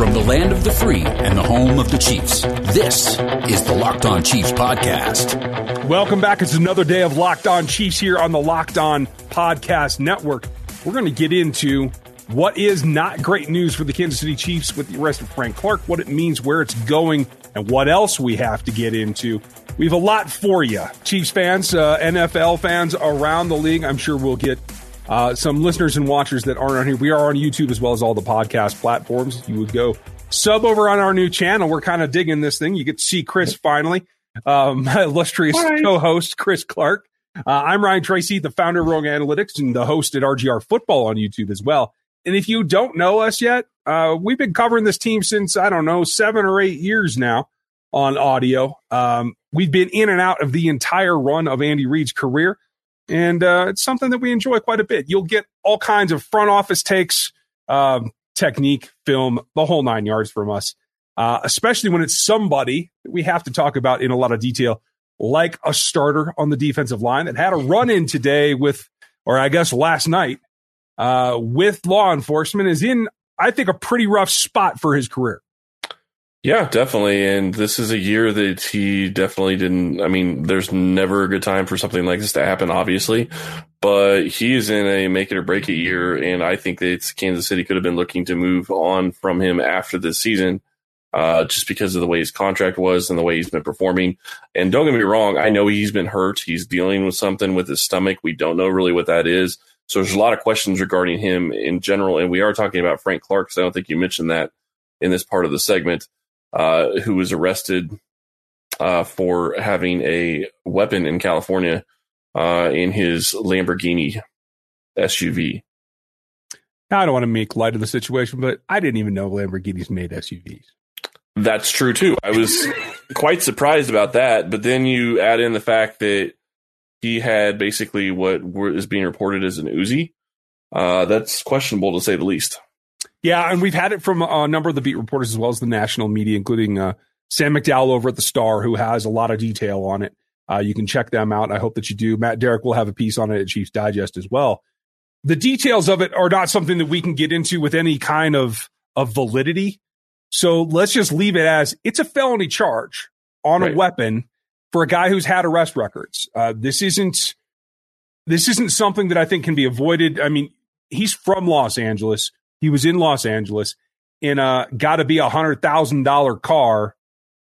From the land of the free and the home of the Chiefs, this is the Locked On Chiefs podcast. Welcome back. It's another day of Locked On Chiefs here on the Locked On Podcast Network. We're going to get into what is not great news for the Kansas City Chiefs with the arrest of Frank Clark, what it means, where it's going, and what else we have to get into. We have a lot for you, Chiefs fans, uh, NFL fans around the league. I'm sure we'll get uh, some listeners and watchers that aren't on here. We are on YouTube as well as all the podcast platforms. You would go sub over on our new channel. We're kind of digging this thing. You get to see Chris finally, um, illustrious co-host Chris Clark. Uh, I'm Ryan Tracy, the founder of Rogue Analytics and the host at RGR Football on YouTube as well. And if you don't know us yet, uh, we've been covering this team since I don't know seven or eight years now on audio. Um, we've been in and out of the entire run of Andy Reid's career and uh, it's something that we enjoy quite a bit. You'll get all kinds of front office takes, um, technique, film, the whole nine yards from us, uh, especially when it's somebody that we have to talk about in a lot of detail, like a starter on the defensive line that had a run in today with, or I guess last night, uh, with law enforcement, is in, I think, a pretty rough spot for his career. Yeah, definitely. And this is a year that he definitely didn't. I mean, there's never a good time for something like this to happen, obviously, but he is in a make it or break it year. And I think that Kansas City could have been looking to move on from him after this season, uh, just because of the way his contract was and the way he's been performing. And don't get me wrong, I know he's been hurt. He's dealing with something with his stomach. We don't know really what that is. So there's a lot of questions regarding him in general. And we are talking about Frank Clark, because I don't think you mentioned that in this part of the segment uh, who was arrested uh, for having a weapon in California uh, in his Lamborghini SUV. Now, I don't want to make light of the situation, but I didn't even know Lamborghinis made SUVs. That's true too. I was quite surprised about that. But then you add in the fact that he had basically what is being reported as an Uzi. Uh, that's questionable to say the least. Yeah, and we've had it from a number of the beat reporters as well as the national media, including uh, Sam McDowell over at the Star, who has a lot of detail on it. Uh, you can check them out. I hope that you do. Matt Derrick will have a piece on it at Chiefs Digest as well. The details of it are not something that we can get into with any kind of of validity. So let's just leave it as it's a felony charge on right. a weapon for a guy who's had arrest records. Uh, this isn't this isn't something that I think can be avoided. I mean, he's from Los Angeles. He was in Los Angeles in a got to be a hundred thousand dollar car.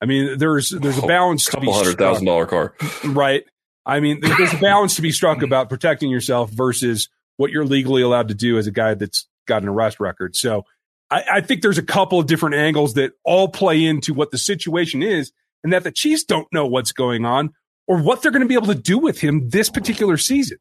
I mean, there's there's a balance. A couple hundred thousand dollar car, right? I mean, there's a balance to be struck about protecting yourself versus what you're legally allowed to do as a guy that's got an arrest record. So, I, I think there's a couple of different angles that all play into what the situation is, and that the Chiefs don't know what's going on or what they're going to be able to do with him this particular season.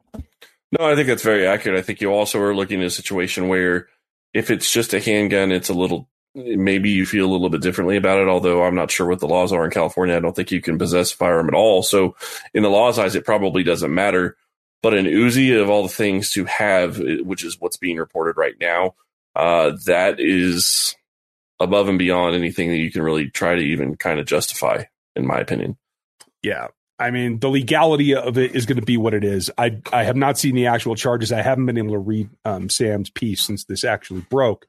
No, I think that's very accurate. I think you also are looking at a situation where if it's just a handgun, it's a little maybe you feel a little bit differently about it. Although I'm not sure what the laws are in California. I don't think you can possess a firearm at all. So in the law's eyes, it probably doesn't matter. But an Uzi of all the things to have, which is what's being reported right now, uh, that is above and beyond anything that you can really try to even kind of justify, in my opinion. Yeah. I mean, the legality of it is going to be what it is. I I have not seen the actual charges. I haven't been able to read um, Sam's piece since this actually broke.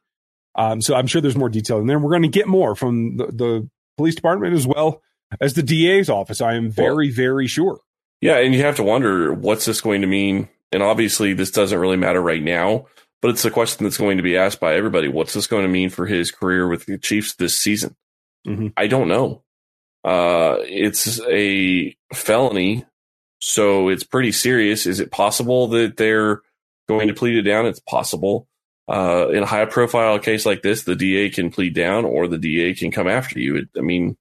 Um, so I'm sure there's more detail in there. We're going to get more from the, the, police department as well as the DA's office. I am very, very sure. Yeah, and you have to wonder what's this going to mean. And obviously, this doesn't really matter right now, but it's a question that's going to be asked by everybody. What's this going to mean for his career with the Chiefs this season? Mm-hmm. I don't know. Uh, it's a felony, so it's pretty serious. Is it possible that they're going to plead it down? It's possible. Uh, in a high profile case like this, the DA can plead down or the DA can come after you. It, I mean,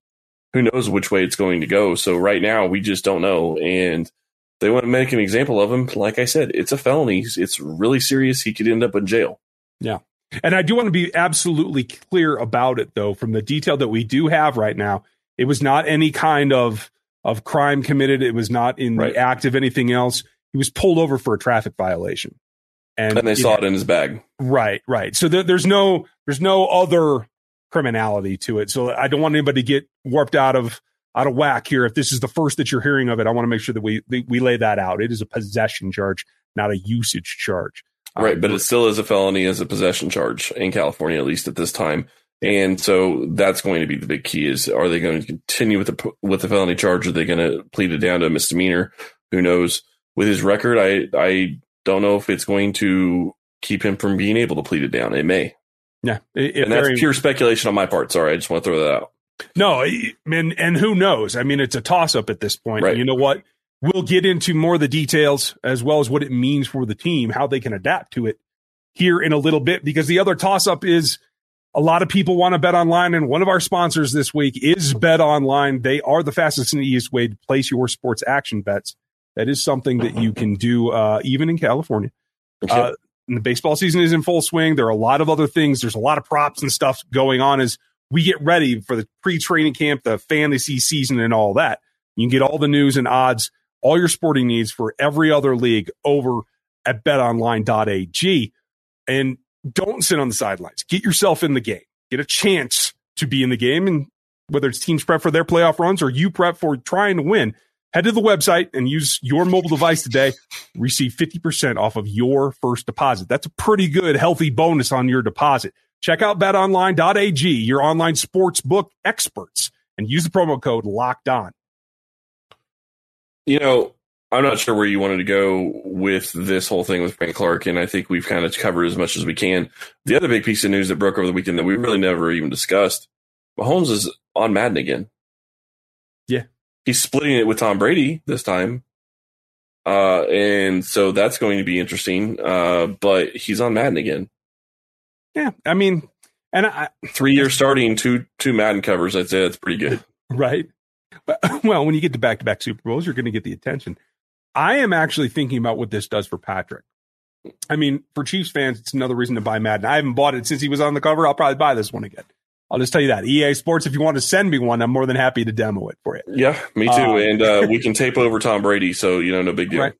who knows which way it's going to go. So right now we just don't know. And they want to make an example of him. Like I said, it's a felony. It's really serious. He could end up in jail. Yeah. And I do want to be absolutely clear about it though, from the detail that we do have right now it was not any kind of of crime committed. It was not in right. the act of anything else. He was pulled over for a traffic violation, and, and they saw it in his bag. Right, right. So there, there's no there's no other criminality to it. So I don't want anybody to get warped out of out of whack here. If this is the first that you're hearing of it, I want to make sure that we we lay that out. It is a possession charge, not a usage charge. Right, um, but it still is a felony as a possession charge in California, at least at this time. And so that's going to be the big key is are they going to continue with the with the felony charge? Or are they going to plead it down to a misdemeanor? Who knows? With his record, I I don't know if it's going to keep him from being able to plead it down. It may. Yeah, and that's very, pure speculation on my part. Sorry, I just want to throw that out. No, and and who knows? I mean, it's a toss up at this point. Right. You know what? We'll get into more of the details as well as what it means for the team, how they can adapt to it here in a little bit. Because the other toss up is a lot of people want to bet online, and one of our sponsors this week is Bet Online. They are the fastest and easiest way to place your sports action bets. That is something that you can do uh, even in California. Uh, the baseball season is in full swing. There are a lot of other things. There's a lot of props and stuff going on as we get ready for the pre-training camp, the fantasy season, and all that. You can get all the news and odds, all your sporting needs for every other league over at betonline.ag. And don't sit on the sidelines. Get yourself in the game. Get a chance to be in the game. And whether it's teams prep for their playoff runs or you prep for trying to win, head to the website and use your mobile device today. Receive 50% off of your first deposit. That's a pretty good, healthy bonus on your deposit. Check out betonline.ag, your online sports book experts, and use the promo code locked on. You know, I'm not sure where you wanted to go with this whole thing with Frank Clark, and I think we've kind of covered as much as we can. The other big piece of news that broke over the weekend that we really never even discussed Mahomes is on Madden again. Yeah. He's splitting it with Tom Brady this time. Uh, and so that's going to be interesting. Uh, but he's on Madden again. Yeah, I mean, and I, three years starting, two two Madden covers. I'd say that's pretty good, right? Well, when you get to back to back Super Bowls, you're going to get the attention. I am actually thinking about what this does for Patrick. I mean, for Chiefs fans, it's another reason to buy Madden. I haven't bought it since he was on the cover. I'll probably buy this one again. I'll just tell you that EA Sports. If you want to send me one, I'm more than happy to demo it for you. Yeah, me too. Um, and uh, we can tape over Tom Brady, so you know, no big deal. Right.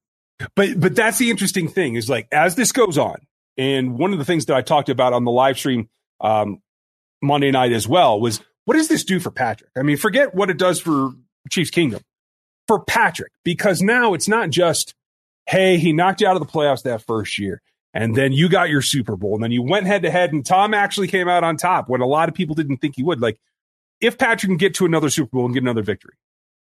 But but that's the interesting thing is like as this goes on, and one of the things that I talked about on the live stream um, Monday night as well was what does this do for Patrick? I mean, forget what it does for Chiefs Kingdom for Patrick, because now it's not just, hey, he knocked you out of the playoffs that first year. And then you got your Super Bowl. And then you went head to head, and Tom actually came out on top when a lot of people didn't think he would. Like, if Patrick can get to another Super Bowl and get another victory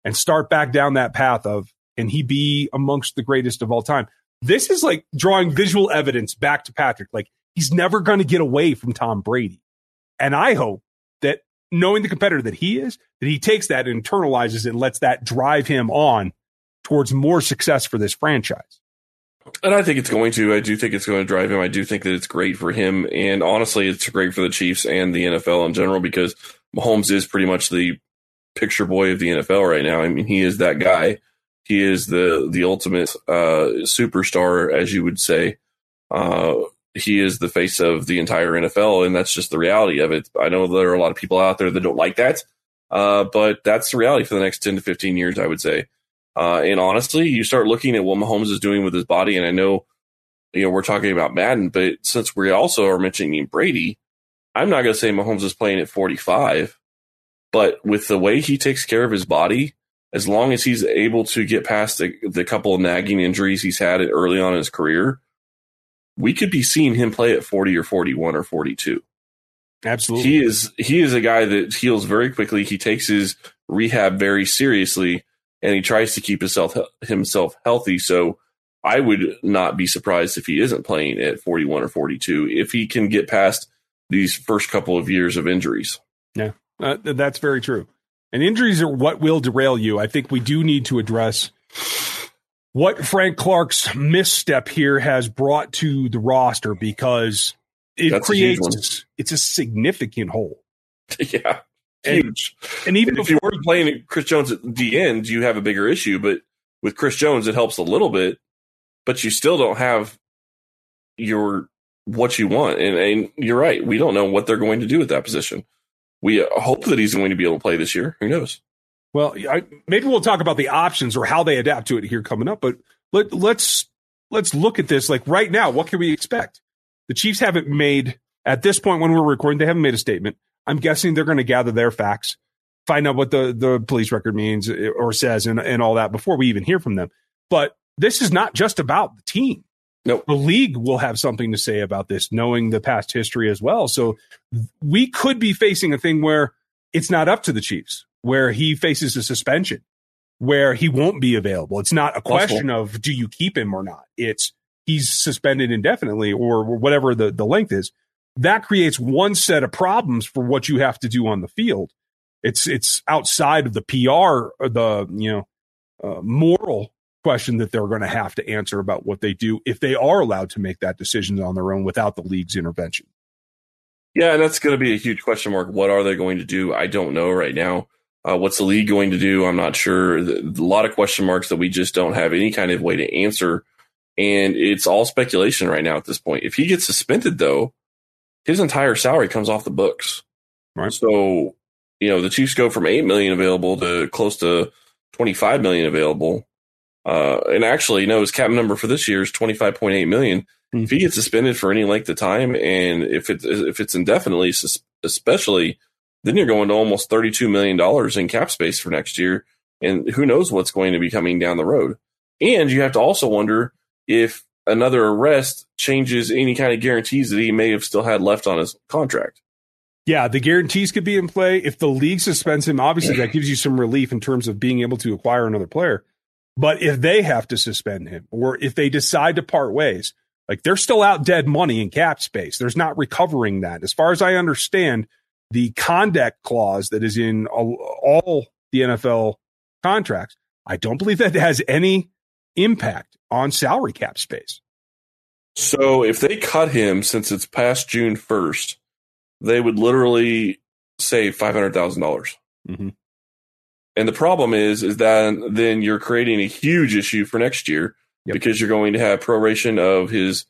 and start back down that path of, can he be amongst the greatest of all time? This is like drawing visual evidence back to Patrick. Like he's never going to get away from Tom Brady. And I hope knowing the competitor that he is, that he takes that and internalizes it and lets that drive him on towards more success for this franchise. And I think it's going to. I do think it's going to drive him. I do think that it's great for him. And honestly, it's great for the Chiefs and the NFL in general because Mahomes is pretty much the picture boy of the NFL right now. I mean, he is that guy. He is the the ultimate uh, superstar, as you would say. Uh, he is the face of the entire NFL, and that's just the reality of it. I know there are a lot of people out there that don't like that, uh, but that's the reality for the next ten to fifteen years, I would say. Uh, and honestly, you start looking at what Mahomes is doing with his body, and I know, you know, we're talking about Madden, but since we also are mentioning Brady, I'm not going to say Mahomes is playing at 45, but with the way he takes care of his body as long as he's able to get past the, the couple of nagging injuries he's had early on in his career, we could be seeing him play at 40 or 41 or 42. Absolutely. He is he is a guy that heals very quickly. He takes his rehab very seriously and he tries to keep himself himself healthy. So I would not be surprised if he isn't playing at 41 or 42 if he can get past these first couple of years of injuries. Yeah. Uh, that's very true. And injuries are what will derail you. I think we do need to address what Frank Clark's misstep here has brought to the roster because it That's creates a it's a significant hole. Yeah. Huge. And, and even and if you were playing Chris Jones at the end, you have a bigger issue. But with Chris Jones, it helps a little bit, but you still don't have your what you want. And, and you're right. We don't know what they're going to do at that position we hope that he's going to be able to play this year. Who knows? Well, I, maybe we'll talk about the options or how they adapt to it here coming up. But let, let's let's look at this. Like right now, what can we expect? The Chiefs haven't made at this point when we're recording. They haven't made a statement. I'm guessing they're going to gather their facts, find out what the the police record means eh, or says, and and all that before we even hear from them. But this is not just about the team. Nope. The league will have something to say about this, knowing the past history as well. So we could be facing a thing where it's not up to the Chiefs, where he faces a suspension, where he won't be available. It's not a question of do you keep him or not. It's he's suspended indefinitely or whatever the, the length is. That creates one set of problems for what you have to do on the field. It's it's outside of the PR or the you know uh, moral question that they're going to have to answer about what they do if they are allowed to make that decision on their own without the league's intervention. Yeah, and that's going to be a huge question mark. What are they going to do? I don't know right now. Uh, what's the league going to do? I'm not sure. A lot of question marks that we just don't have any kind of way to answer. And it's all speculation right now at this point. If he gets suspended, though, his entire salary comes off the books. Right. So, you know, the Chiefs go from 8 million available to close to 25 million available. Uh, and actually, you know, his cap number for this year is 25.8 million. Mm-hmm. If he gets suspended for any length of time, and if it's if it's indefinitely, especially, then you're going to almost 32 million dollars in cap space for next year, and who knows what's going to be coming down the road. And you have to also wonder if another arrest changes any kind of guarantees that he may have still had left on his contract. Yeah, the guarantees could be in play. If the league suspends him, obviously that gives you some relief in terms of being able to acquire another player. But if they have to suspend him or if they decide to part ways, like they're still out dead money in cap space. There's not recovering that. As far as I understand, the conduct clause that is in all, the NFL contracts, I don't believe that has any impact on salary cap space. So if they cut him since it's past June 1st, they would literally save $500,000. mm-hmm. And the problem is, is that then you're creating a huge issue for next year yep. because you're going to have proration of his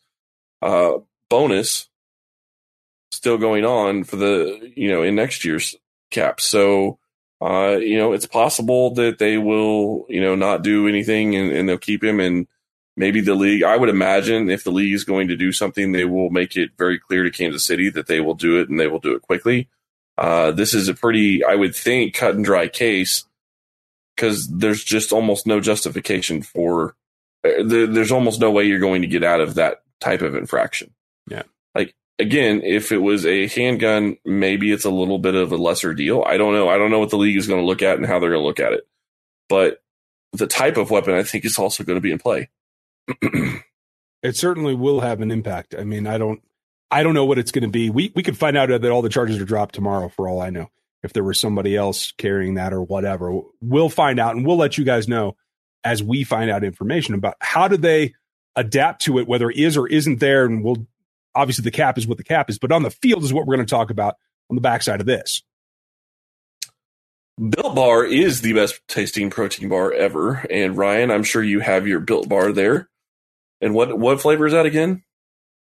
uh, bonus still going on for the you know in next year's cap. So uh, you know it's possible that they will you know not do anything and, and they'll keep him and maybe the league. I would imagine if the league is going to do something, they will make it very clear to Kansas City that they will do it and they will do it quickly. Uh, this is a pretty, I would think, cut and dry case because there's just almost no justification for uh, there's almost no way you're going to get out of that type of infraction. Yeah. Like again, if it was a handgun, maybe it's a little bit of a lesser deal. I don't know. I don't know what the league is going to look at and how they're going to look at it. But the type of weapon I think is also going to be in play. it certainly will have an impact. I mean, I don't I don't know what it's going to be. We we could find out that all the charges are dropped tomorrow for all I know if there was somebody else carrying that or whatever. We'll find out and we'll let you guys know as we find out information about how do they adapt to it, whether it is or isn't there. And we'll obviously the cap is what the cap is, but on the field is what we're going to talk about on the backside of this. Built Bar is the best tasting protein bar ever. And Ryan, I'm sure you have your Built Bar there. And what what flavor is that again?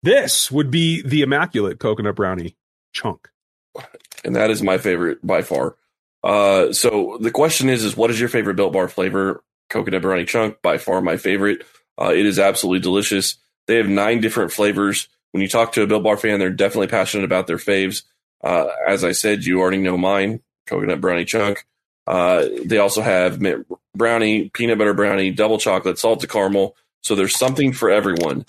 This would be the immaculate coconut brownie chunk and that is my favorite by far. Uh, so the question is, is what is your favorite Built Bar flavor? Coconut brownie chunk, by far my favorite. Uh, it is absolutely delicious. They have nine different flavors. When you talk to a Built Bar fan, they're definitely passionate about their faves. Uh, as I said, you already know mine, coconut brownie chunk. Uh, they also have mint brownie, peanut butter brownie, double chocolate, salted caramel. So there's something for everyone.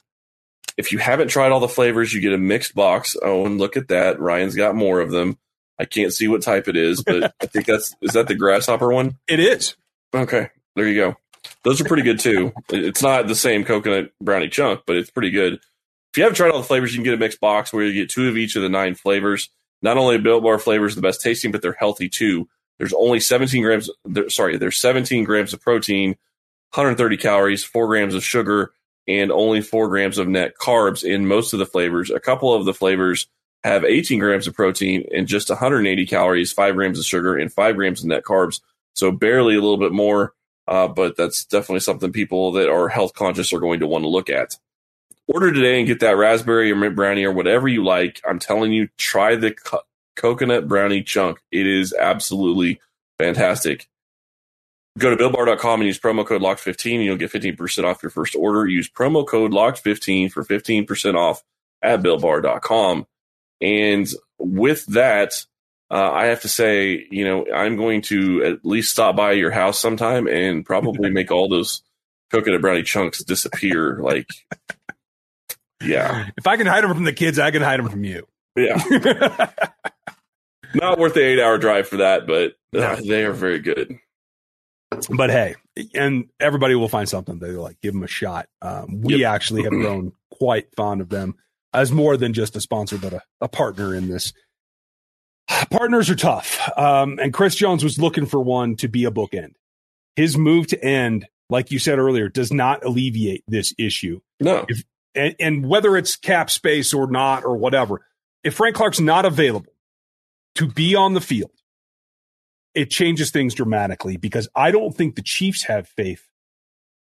If you haven't tried all the flavors, you get a mixed box. Oh, and look at that. Ryan's got more of them. I can't see what type it is, but I think that's is that the grasshopper one? It is. Okay. There you go. Those are pretty good too. It's not the same coconut brownie chunk, but it's pretty good. If you haven't tried all the flavors, you can get a mixed box where you get two of each of the nine flavors. Not only Built Bar flavors the best tasting, but they're healthy too. There's only 17 grams. Sorry, there's 17 grams of protein, 130 calories, four grams of sugar, and only four grams of net carbs in most of the flavors. A couple of the flavors have 18 grams of protein and just 180 calories, five grams of sugar, and five grams of net carbs. So barely a little bit more, uh, but that's definitely something people that are health conscious are going to want to look at. Order today and get that raspberry or mint brownie or whatever you like. I'm telling you, try the co- coconut brownie chunk. It is absolutely fantastic. Go to builtbar.com and use promo code LOCKED15 and you'll get 15% off your first order. Use promo code LOCKED15 for 15% off at builtbar.com. And with that, uh, I have to say, you know, I'm going to at least stop by your house sometime and probably make all those coconut brownie chunks disappear. Like, Yeah. If I can hide them from the kids, I can hide them from you. Yeah. Not worth the eight hour drive for that, but uh, they are very good. But hey, and everybody will find something they like. Give them a shot. Um, we Yep. actually have grown quite fond of them as more than just a sponsor, but a, a partner in this. Partners are tough. Um, and Chris Jones was looking for one to be a bookend. His move to end, like you said earlier, does not alleviate this issue. No. And, and whether it's cap space or not or whatever, if Frank Clark's not available to be on the field, it changes things dramatically because I don't think the Chiefs have faith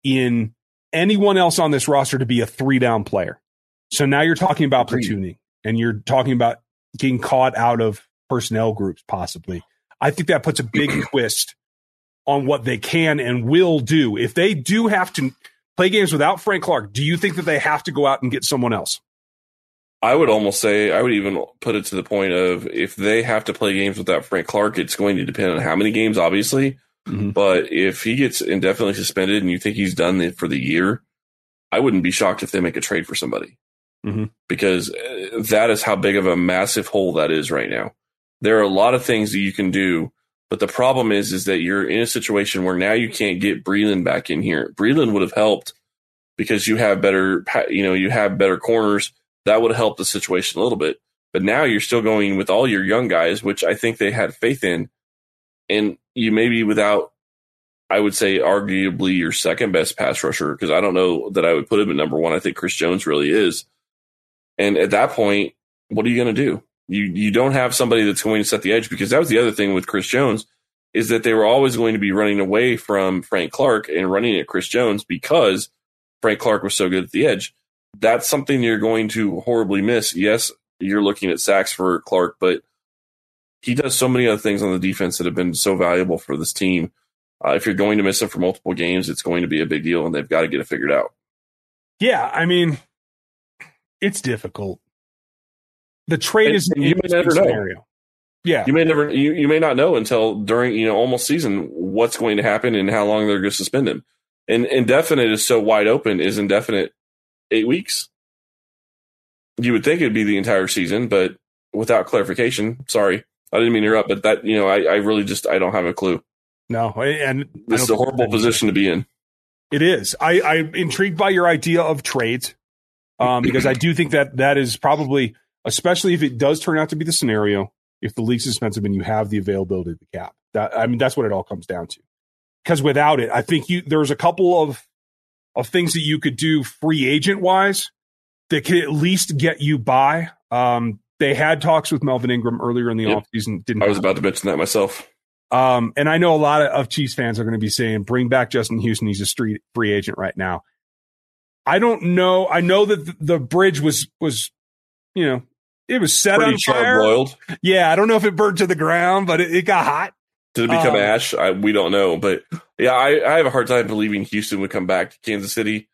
in anyone else on this roster to be a three down player. So now you're talking about platooning and you're talking about getting caught out of personnel groups possibly. I think that puts a big twist on what they can and will do. If they do have to play games without Frank Clark, do you think that they have to go out and get someone else? I would almost say, I would even put it to the point of if they have to play games without Frank Clark, it's going to depend on how many games, obviously. Mhm. But if he gets indefinitely suspended and you think he's done it for the year, I wouldn't be shocked if they make a trade for somebody Mhm. because uh, that is how big of a massive hole that is right now. There are a lot of things that you can do, but the problem is, is that you're in a situation where now you can't get Breeland back in here. Breeland would have helped because you have better, you know, you have better corners. That would have helped the situation a little bit. But now you're still going with all your young guys, which I think they had faith in. And you maybe without, I would say, arguably your second best pass rusher, because I don't know that I would put him at number one. I think Chris Jones really is. And at that point, what are you going to do? You you don't have somebody that's going to set the edge because that was the other thing with Chris Jones is that they were always going to be running away from Frank Clark and running at Chris Jones because Frank Clark was so good at the edge. That's something you're going to horribly miss. Yes, you're looking at sacks for Clark, but he does so many other things on the defense that have been so valuable for this team. Uh, if you're going to miss him for multiple games, it's going to be a big deal, and they've got to get it figured out. Yeah, I mean, it's difficult. The trade And is an you may never know. Yeah, You may never, you, you may not know until during you know almost season what's going to happen and how long they're going to suspend him. And indefinite is so wide open. Is indefinite eight weeks? You would think it'd be the entire season, but without clarification, sorry, I didn't mean to interrupt, but that you know, I, I really just I don't have a clue. no, and This is a horrible position to be in. It is. I, I'm intrigued by your idea of trades um, because I do think that that is probably, especially if it does turn out to be the scenario, if the league's expensive and you have the availability of the cap. That I mean, that's what it all comes down to. Because without it, I think you there's a couple of of things that you could do free agent wise that could at least get you by. Um, they had talks with Melvin Ingram earlier in the Yep. offseason. Didn't I was about to mention that myself. um, and I know a lot of, of Chiefs fans are going to be saying, bring back Justin Houston. He's a street free agent right now. I don't know. I know that the, the bridge was, was, you know, it was set Pretty on fire. boiled. Yeah. I don't know if it burned to the ground, but it, it got hot. Did it become Um, ash? I, we don't know, but yeah, I, I have a hard time believing Houston would come back to Kansas City.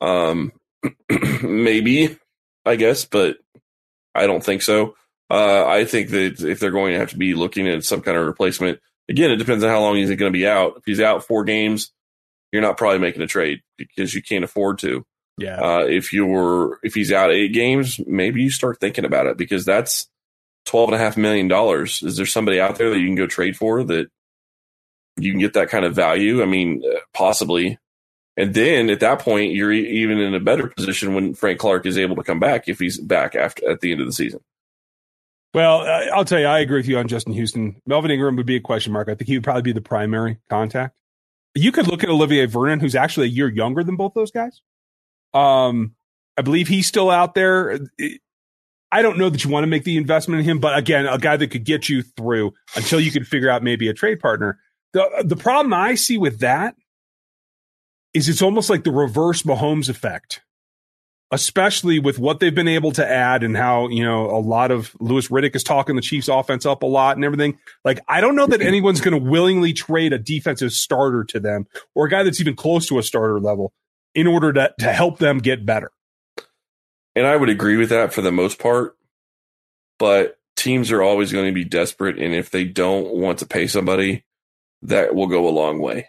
Um, maybe, I guess, but I don't think so. Uh, I think that if they're going to have to be looking at some kind of replacement, again, it depends on how long he's going to be out. If he's out four games, you're not probably making a trade because you can't afford to. Yeah. Uh, if you're if he's out eight games, maybe you start thinking about it because that's twelve and a half million dollars. Is there somebody out there that you can go trade for that you can get that kind of value? I mean, uh, possibly. And then at that point, you're even in a better position when Frank Clark is able to come back if he's back after at the end of the season. Well, I'll tell you, I agree with you on Justin Houston. Melvin Ingram would be a question mark. I think he would probably be the primary contact. You could look at Olivier Vernon, who's actually a year younger than both those guys. Um, I believe he's still out there. I don't know that you want to make the investment in him, but again, a guy that could get you through until you can figure out maybe a trade partner. The the problem I see with that is it's almost like the reverse Mahomes effect especially with what they've been able to add and how, you know, a lot of Louis Riddick is talking the Chiefs offense up a lot and everything. Like, I don't know that anyone's going to willingly trade a defensive starter to them or a guy that's even close to a starter level in order to, to help them get better. And I would agree with that for the most part, but teams are always going to be desperate. And if they don't want to pay somebody, that will go a long way.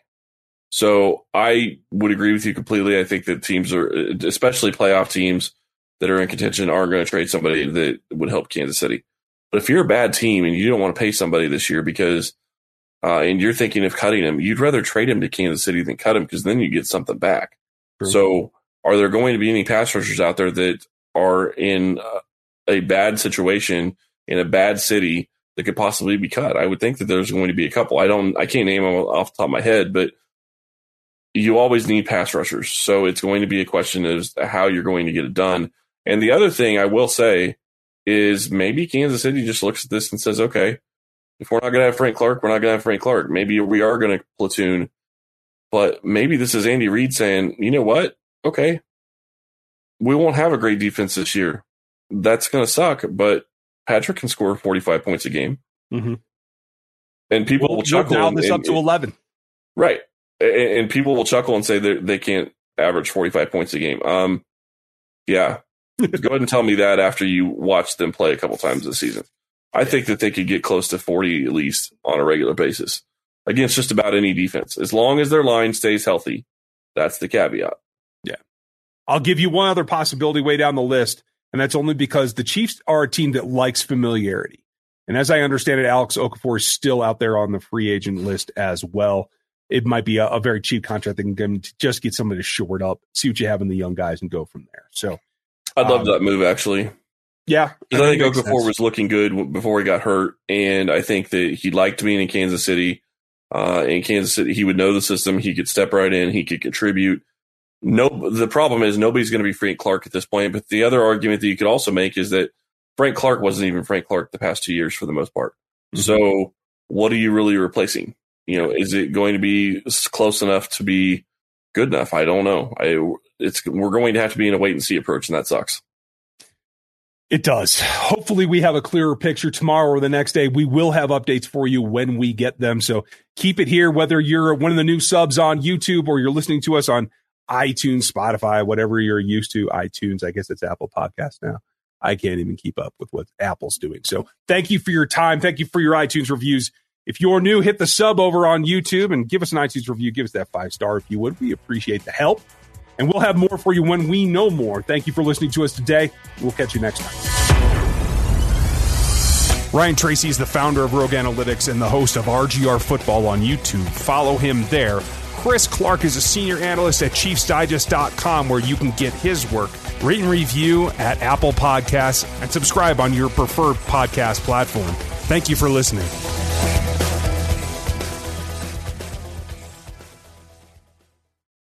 So I would agree with you completely. I think that teams are, especially playoff teams, that are in contention aren't going to trade somebody that would help Kansas City. But if you're a bad team and you don't want to pay somebody this year because, uh, and you're thinking of cutting him, you'd rather trade him to Kansas City than cut him because then you get something back. True. So, are there going to be any pass rushers out there that are in a bad situation in a bad city that could possibly be cut? I would think that there's going to be a couple. I don't, I can't name them off the top of my head, but you always need pass rushers. So it's going to be a question of how you're going to get it done. And the other thing I will say is maybe Kansas City just looks at this and says, okay, if we're not going to have Frank Clark, we're not going to have Frank Clark. Maybe we are going to platoon, but maybe this is Andy Reid saying, you know what? Okay, we won't have a great defense this year. That's going to suck, but Patrick can score 45 points a game. Mm-hmm. And people we'll, will chuckle. Now this and, up to 11. Right. And, and, people will chuckle and say that they can't average 45 points a game. Um, yeah. Go ahead and tell me that after you watch them play a couple times this season. I think that they could get close to 40 at least on a regular basis against just about any defense. As long as their line stays healthy, that's the caveat. Yeah. I'll give you one other possibility way down the list, and that's only because the Chiefs are a team that likes familiarity. And as I understand it, Alex Okafor is still out there on the free agent list as well. It might be a, a very cheap contract that can just get somebody to short up, see what you have in the young guys, and go from there. So I'd love um, that move actually. Yeah, I, I think Okafor was looking good before he got hurt, and I think that he liked being in Kansas City. Uh, in Kansas City, he would know the system. He could step right in. He could contribute. No, the problem is nobody's going to be Frank Clark at this point. But the other argument that you could also make is that Frank Clark wasn't even Frank Clark the past two years for the most part. Mm-hmm. So, what are you really replacing? You know, is it going to be close enough to be good enough? I don't know. I it's we're going to have to be in a wait and see approach, and that sucks. It does. Hopefully, we have a clearer picture tomorrow or the next day. We will have updates for you when we get them. So keep it here, whether you're one of the new subs on YouTube or you're listening to us on iTunes, Spotify, whatever you're used to. iTunes, I guess it's Apple Podcast now. I can't even keep up with what Apple's doing. So thank you for your time. Thank you for your iTunes reviews. If you're new, hit the sub over on YouTube and give us an iTunes review. Give us that five star if you would. We appreciate the help. And we'll have more for you when we know more. Thank you for listening to us today. We'll catch you next time. Ryan Tracy is the founder of Rogue Analytics and the host of RGR Football on YouTube. Follow him there. Chris Clark is a senior analyst at ChiefsDigest.com, where you can get his work. Rate and review at Apple Podcasts and subscribe on your preferred podcast platform. Thank you for listening.